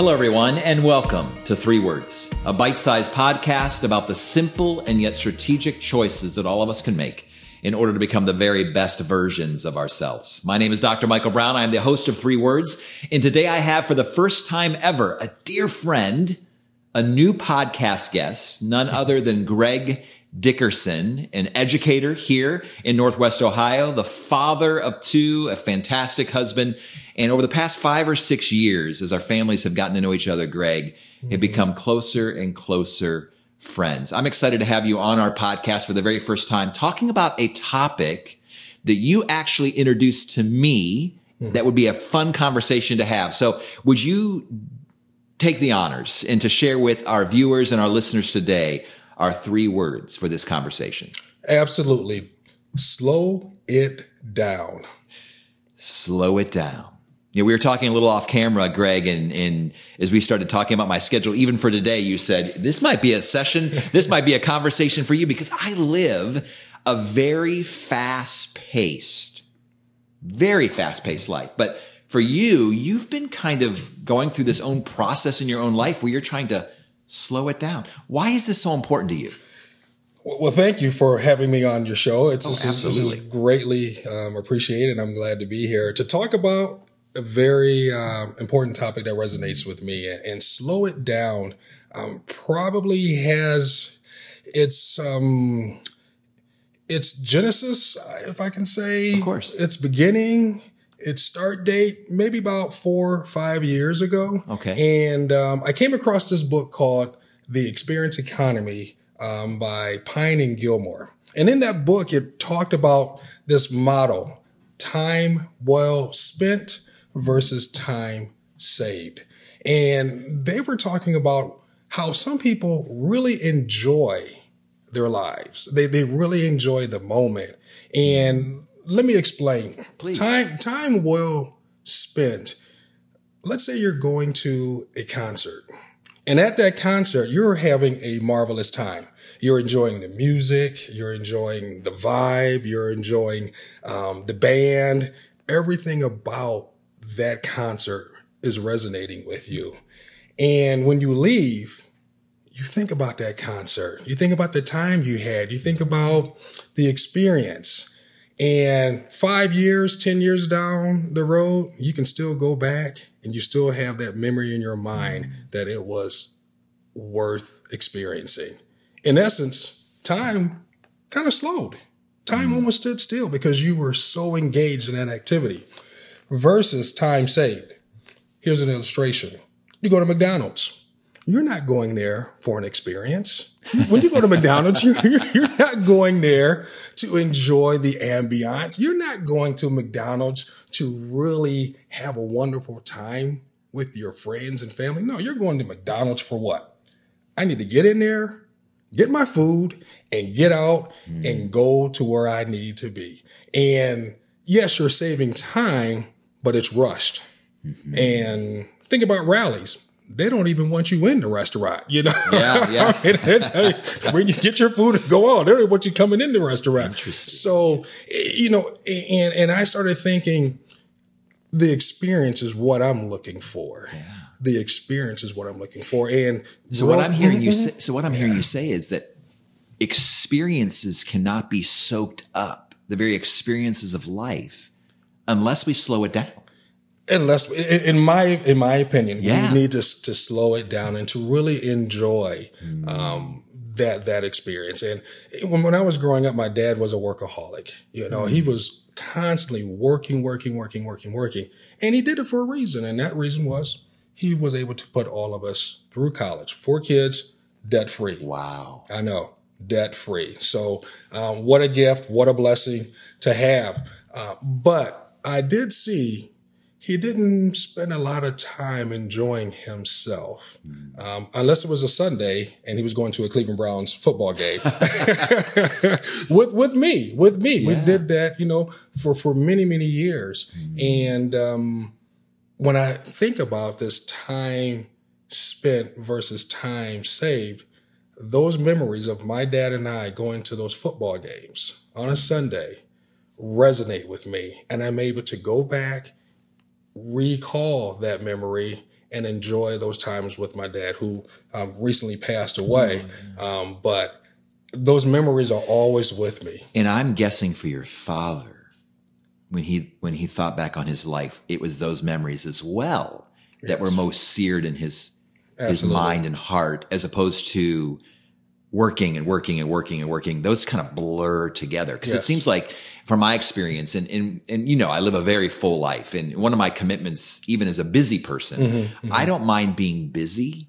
Hello, everyone, and welcome to Three Words, a bite sized podcast about the simple and yet strategic choices that all of us can make in order to become the very best versions of ourselves. My name is Dr. Michael Brown. I am the host of Three Words. And today I have for the first time ever a dear friend, a new podcast guest, none other than Greg Dickerson, an educator here in Northwest Ohio, the father of two, a fantastic husband. And over the past five or six years, as our families have gotten to know each other, Greg, mm-hmm. have become closer and closer friends. I'm excited to have you on our podcast for the very first time, talking about a topic that you actually introduced to me mm-hmm. that would be a fun conversation to have. So would you take the honors and to share with our viewers and our listeners today our three words for this conversation? Absolutely. Slow it down. Slow it down. You know, we were talking a little off camera, Greg, and, and as we started talking about my schedule, even for today, you said, this might be a session. This might be a conversation for you because I live a very fast paced, very fast paced life. But for you, you've been kind of going through this own process in your own life where you're trying to slow it down. Why is this so important to you? Well, thank you for having me on your show. It's oh, this, is greatly um, appreciated. I'm glad to be here to talk about a very um, important topic that resonates with me and, and slow it down um, probably has its um, its genesis if i can say of course its beginning its start date maybe about four five years ago okay and um, i came across this book called the experience economy um, by pine and gilmore and in that book it talked about this model time well spent versus time saved. And they were talking about how some people really enjoy their lives. They, they really enjoy the moment. And let me explain. Please. Time, time well spent. Let's say you're going to a concert and at that concert, you're having a marvelous time. You're enjoying the music. You're enjoying the vibe. You're enjoying um, the band. Everything about that concert is resonating with you. And when you leave, you think about that concert. You think about the time you had. You think about the experience. And five years, 10 years down the road, you can still go back and you still have that memory in your mind that it was worth experiencing. In essence, time kind of slowed. Time mm. almost stood still because you were so engaged in that activity versus time saved. Here's an illustration. You go to McDonald's. You're not going there for an experience. When you go to McDonald's, you're, you're not going there to enjoy the ambiance. You're not going to McDonald's to really have a wonderful time with your friends and family. No, you're going to McDonald's for what? I need to get in there, get my food, and get out mm. and go to where I need to be. And yes, you're saving time, but it's rushed. Mm-hmm. And think about Rally's. They don't even want you in the restaurant, you know? Yeah, yeah. when you get your food and go on, they don't want you coming in the restaurant. So, eh, you know, and, and I started thinking the experience is what I'm looking for. Yeah. The experience is what I'm looking for. And so what, what I'm hearing you mm-hmm. say, so what I'm hearing you say is that experiences cannot be soaked up. The very experiences of life unless we slow it down. Unless, in my in my opinion, yeah. we need to to slow it down and to really enjoy mm. um, that that experience. And when, when I was growing up, my dad was a workaholic. You know, mm. he was constantly working, working, working, working, working, and he did it for a reason. And that reason was he was able to put all of us through college, four kids, debt free. Wow, I know, debt free. So, um, what a gift, what a blessing to have. Uh, but I did see he didn't spend a lot of time enjoying himself, um, unless it was a Sunday and he was going to a Cleveland Browns football game with with me. With me, yeah. we did that, you know, for for many many years. Mm-hmm. And um, when I think about this time spent versus time saved, those memories of my dad and I going to those football games on a Sunday resonate with me and I'm able to go back, recall that memory and enjoy those times with my dad, who um, recently passed away. Um, but those memories are always with me. And I'm guessing for your father, when he when he thought back on his life, it was those memories as well that Yes. were most seared in his his mind and heart, as opposed to working and working and working and working. Those kind of blur together because it seems like, from my experience, and and and you know, I live a very full life, and one of my commitments, even as a busy person, Mm-hmm, I don't mind being busy,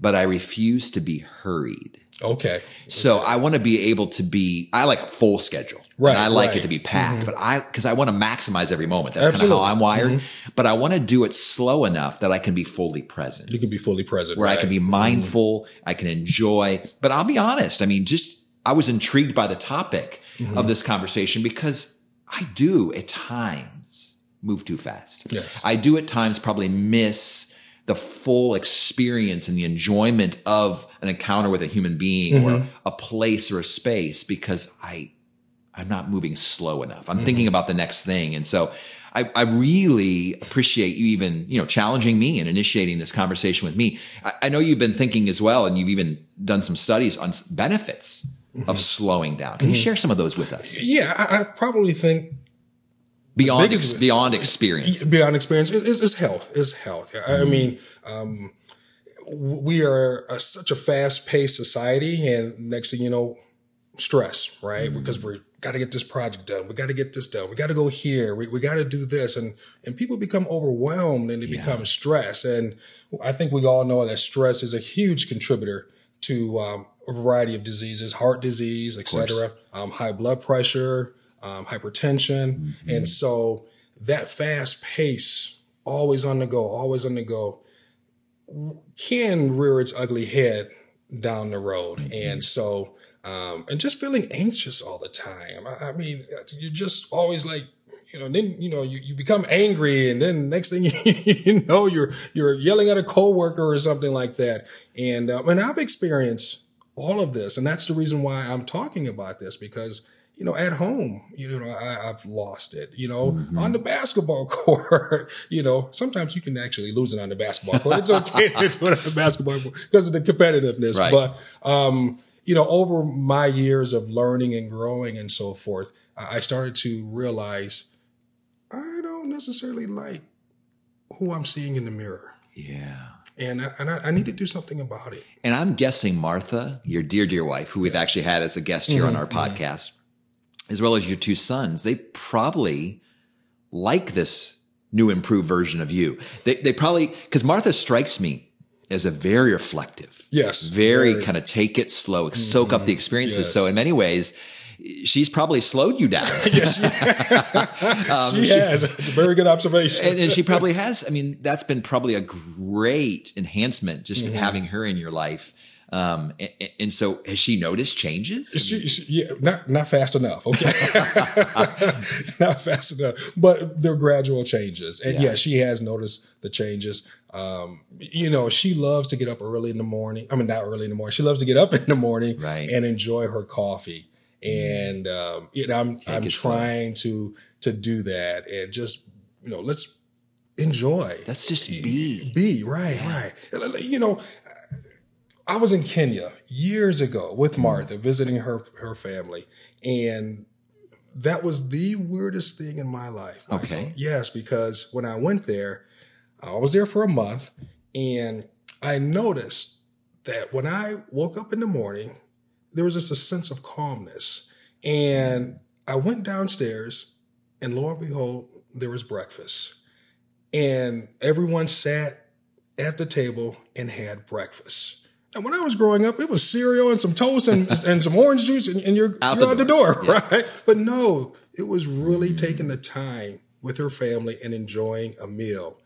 but I refuse to be hurried. Okay. So I want to be able to be, I like a full schedule. Right, And I like right. it to be packed, mm-hmm. but I, cause I want to maximize every moment. That's kind of how I'm wired. Mm-hmm. But I want to do it slow enough that I can be fully present, You can be fully present. where I can be mm-hmm. mindful, I can enjoy. But I'll be honest. I mean, just, I was intrigued by the topic of this conversation because I do at times move too fast. Yes. I do at times probably miss the full experience and the enjoyment of an encounter with a human being or mm-hmm. a place or a space because I I'm not moving slow enough. I'm mm-hmm. thinking about the next thing. And so I, I really appreciate you even, you know, challenging me and initiating this conversation with me. I, I know you've been thinking as well, and you've even done some studies on benefits of mm-hmm. slowing down. Can you share some of those with us Yeah, I, I probably think beyond ex- beyond experience? beyond experience is, is, health. Is health. I I mean, um, we are a, such a fast paced society, and next thing you know, stress, right? Because we got to get this project done. We got to get this done. We got to go here. We, we got to do this, and and people become overwhelmed and they become stressed. And I think we all know that stress is a huge contributor to um, a variety of diseases, heart disease, etc., um, high blood pressure, um, hypertension, and so that fast pace, always on the go, always on the go, can rear its ugly head down the road. And so, um, and just feeling anxious all the time. I, I mean, you're just always like, you know, then, you know, you, you become angry and then next thing you, you know, you're, you're yelling at a coworker or something like that. And, um, and I've experienced all of this. And that's the reason why I'm talking about this because, you know, at home, you know, I, I've lost it, you know, mm-hmm. on the basketball court, you know, sometimes you can actually lose it on the basketball court. It's okay to do it on the basketball court because of the competitiveness. Right. But, um, you know, over my years of learning and growing and so forth, I started to realize I don't necessarily like who I'm seeing in the mirror. Yeah. And I, and I, I need to do something about it. And I'm guessing Martha, your dear, dear wife, who we've actually had as a guest here on mm-hmm. our mm-hmm. podcast, as well as your two sons, they probably like this new improved version of you. They, they probably, because Martha strikes me as a very reflective, Yes. very, kind of take it slow, soak up the experiences. Yes. So in many ways, she's probably slowed you down. she has. It's a very good observation. and, and she probably has. I mean, that's been probably a great enhancement just Mm-hmm. having her in your life. Um, and, and so has she noticed changes? She, she, yeah, not not fast enough. Okay, not fast enough. But they're gradual changes, and yeah. she has noticed the changes. Um, you know, she loves to get up early in the morning. I mean, not early in the morning. She loves to get up in the morning Right. and enjoy her coffee. And um, you know, I'm I'm it slow. trying to to do that, and just you know, let's enjoy. Let's just be. Be right, right. You know, I was in Kenya years ago with. Martha visiting her her family, and that was the weirdest thing in my life. Michael. Okay. Yes, because when I went there, I was there for a month, and I noticed that when I woke up in the morning, there was just a sense of calmness, and I went downstairs, and lo and behold, there was breakfast, and everyone sat at the table and had breakfast. And when I was growing up, it was cereal and some toast and, and some orange juice, and, and you're Out you're the out the door. door, right? But no, it was really taking the time with her family and enjoying a meal.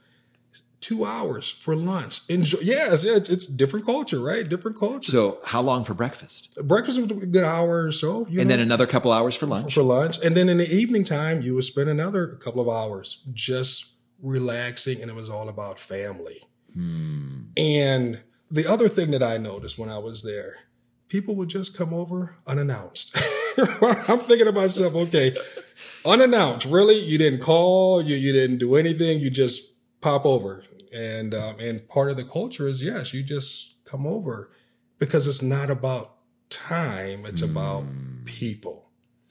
Two hours for lunch. Enjoy. Yes, it's, it's different culture, right? Different culture. So how long for breakfast? Breakfast was a good hour or so. You And know, then another couple hours for lunch. for lunch. And then in the evening time, you would spend another couple of hours just relaxing, and it was all about family. Hmm. And the other thing that I noticed when I was there, people would just come over unannounced. I'm thinking to myself, okay, unannounced, really? You didn't call, you, you didn't do anything, you just pop over. And um, and part of the culture is yes, you just come over because it's not about time; it's about people.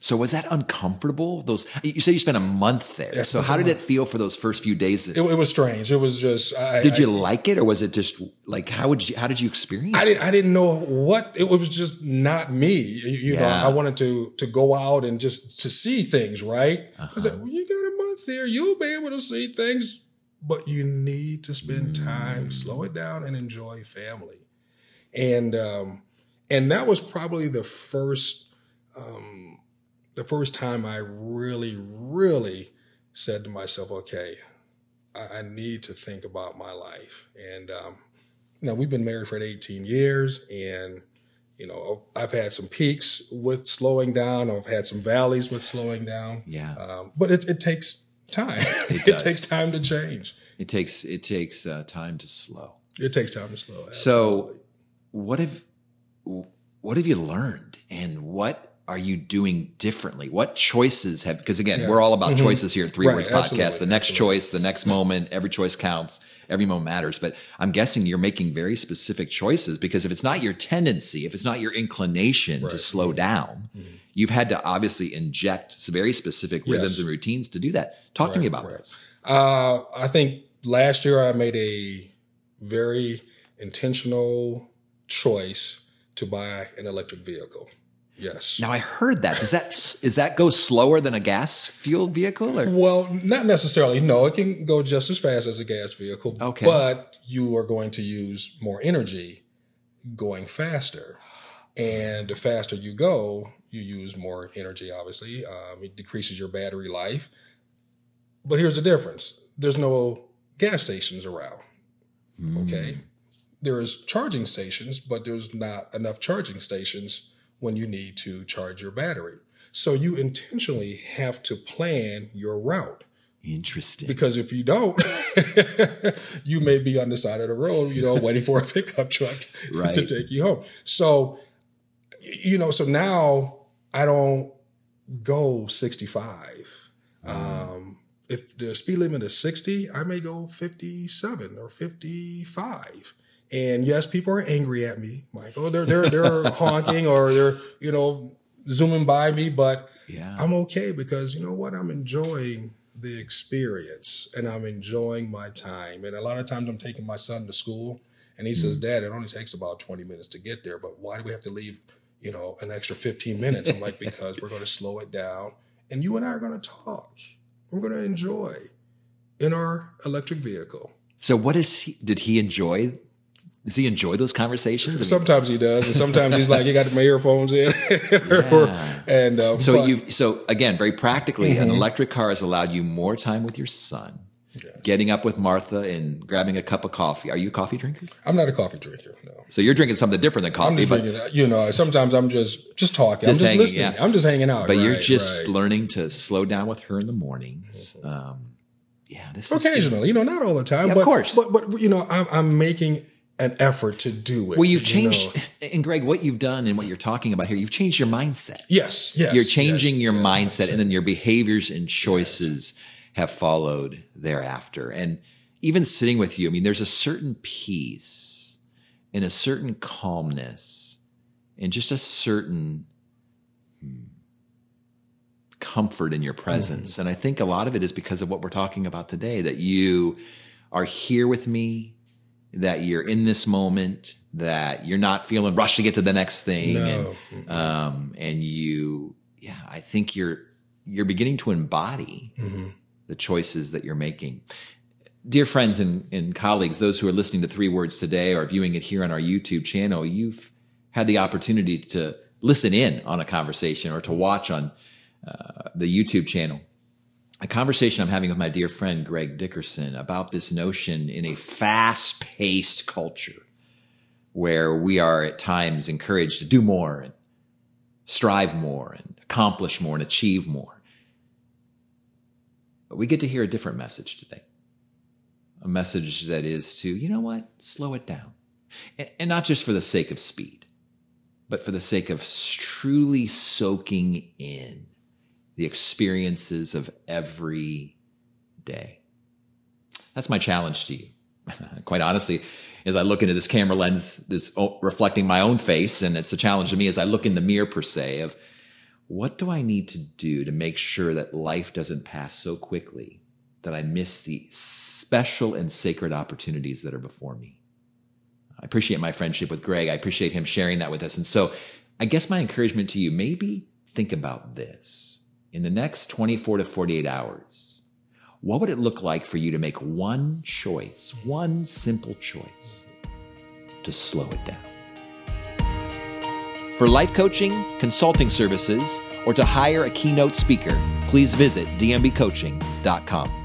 So was that uncomfortable? Those you say you spent a month there. Yeah, so how did it feel for those first few days? It, it was strange. It was just. I, did you I, like it, or was it just like how would you how did you experience? I it? didn't. I didn't know what it was. Just not me. You, you know, I wanted to to go out and just to see things. Right. I Uh-huh. said, well, you got a month there. You'll be able to see things, but you need to spend time, slow it down, and enjoy family. And um, and that was probably the first um, the first time I really, really said to myself, okay, I, I need to think about my life. And um, now we've been married for 18 years, and you know I've had some peaks with slowing down. I've had some valleys with slowing down. Yeah. Um, but it, it takes time. It It, takes time to change. It takes it takes uh, time to slow. It takes time to slow. So, what have what have you learned, and what are you doing differently? What choices have? Because again, Yeah. we're all about choices here at Three Right, Words Podcast. absolutely, The next absolutely. choice, the next moment, every choice counts. Every moment matters. But I'm guessing you're making very specific choices because if it's not your tendency, if it's not your inclination to Right. slow down, you've had to obviously inject some very specific rhythms Yes. and routines to do that. Talk to me about right. those. Uh, I think last year I made a very intentional choice to buy an electric vehicle. Yes. Now I heard that. Does that is that go slower than a gas fueled vehicle? Or Well, not necessarily. No, it can go just as fast as a gas vehicle. Okay. But you are going to use more energy going faster. And the faster you go, you use more energy, obviously. Um, it decreases your battery life. But here's the difference there's no gas stations around. Okay. There's charging stations, but there's not enough charging stations when you need to charge your battery. So you intentionally have to plan your route interesting. because if you don't, you may be on the side of the road, you know, waiting for a pickup truck Right. to take you home. So, you know, so now I don't go 65. Um, if the speed limit is 60, I may go 57 or 55. And yes, people are angry at me, Mike. Oh, they're they're they're honking or they're you know zooming by me, but Yeah. I'm okay because you know what? I'm enjoying the experience and I'm enjoying my time. And a lot of times I'm taking my son to school and he says, mm. Dad, it only takes about 20 minutes to get there, but why do we have to leave, you know, an extra 15 minutes? I'm like, because we're going to slow it down and you and I are going to talk. We're going to enjoy in our electric vehicle. So what is he? Did he enjoy? Does he enjoy those conversations? I mean, Sometimes he does, and sometimes he's like, "You got my earphones in," Yeah. and um, so Mm-hmm. you so again very practically, an electric car has allowed you more time with your son. Getting up with Martha and grabbing a cup of coffee. Are you a coffee drinker? I'm not a coffee drinker. No. So you're drinking something different than coffee, but drinking, you know, sometimes I'm just just talking. Just I'm just hanging, listening. yeah. I'm just hanging out. but you're just right. learning to slow down with her in the mornings. Um, yeah, this is occasionally, you know, not all the time. Yeah, of course. But but you know, I'm I'm making an effort to do it. Well, you've you know. changed, and Greg, what you've done and what you're talking about here, you've changed your mindset. Yes, yes. You're changing yes, your yeah, mindset, and then your behaviors and choices have followed thereafter. And even sitting with you, I mean, there's a certain peace and a certain calmness and just a certain hmm, comfort in your presence. And I think a lot of it is because of what we're talking about today that you are here with me, that you're in this moment, that you're not feeling rushed to get to the next thing. No. And, um, and you, yeah, I think you're, you're beginning to embody the choices that you're making. Dear friends and, and colleagues, those who are listening to Three Words today or viewing it here on our YouTube channel, you've had the opportunity to listen in on a conversation or to watch on uh, the YouTube channel. A conversation I'm having with my dear friend Greg Dickerson about this notion in a fast paced culture where we are at times encouraged to do more and strive more and accomplish more and achieve more. But we get to hear a different message today. A message that is to, you know what, slow it down. And, not just for the sake of speed, but for the sake of truly soaking in the experiences of every day. That's my challenge to you. quite honestly, as I look into this camera lens, this oh, reflecting my own face, and it's a challenge to me as I look in the mirror per se of what do I need to do to make sure that life doesn't pass so quickly that I miss the special and sacred opportunities that are before me. I appreciate my friendship with Greg. I appreciate him sharing that with us. And so I guess my encouragement to you, maybe think about this in the next 24 to 48 hours what would it look like for you to make one choice, one simple choice to slow it down? For life coaching, consulting services, or to hire a keynote speaker, please visit dmbcoaching.com.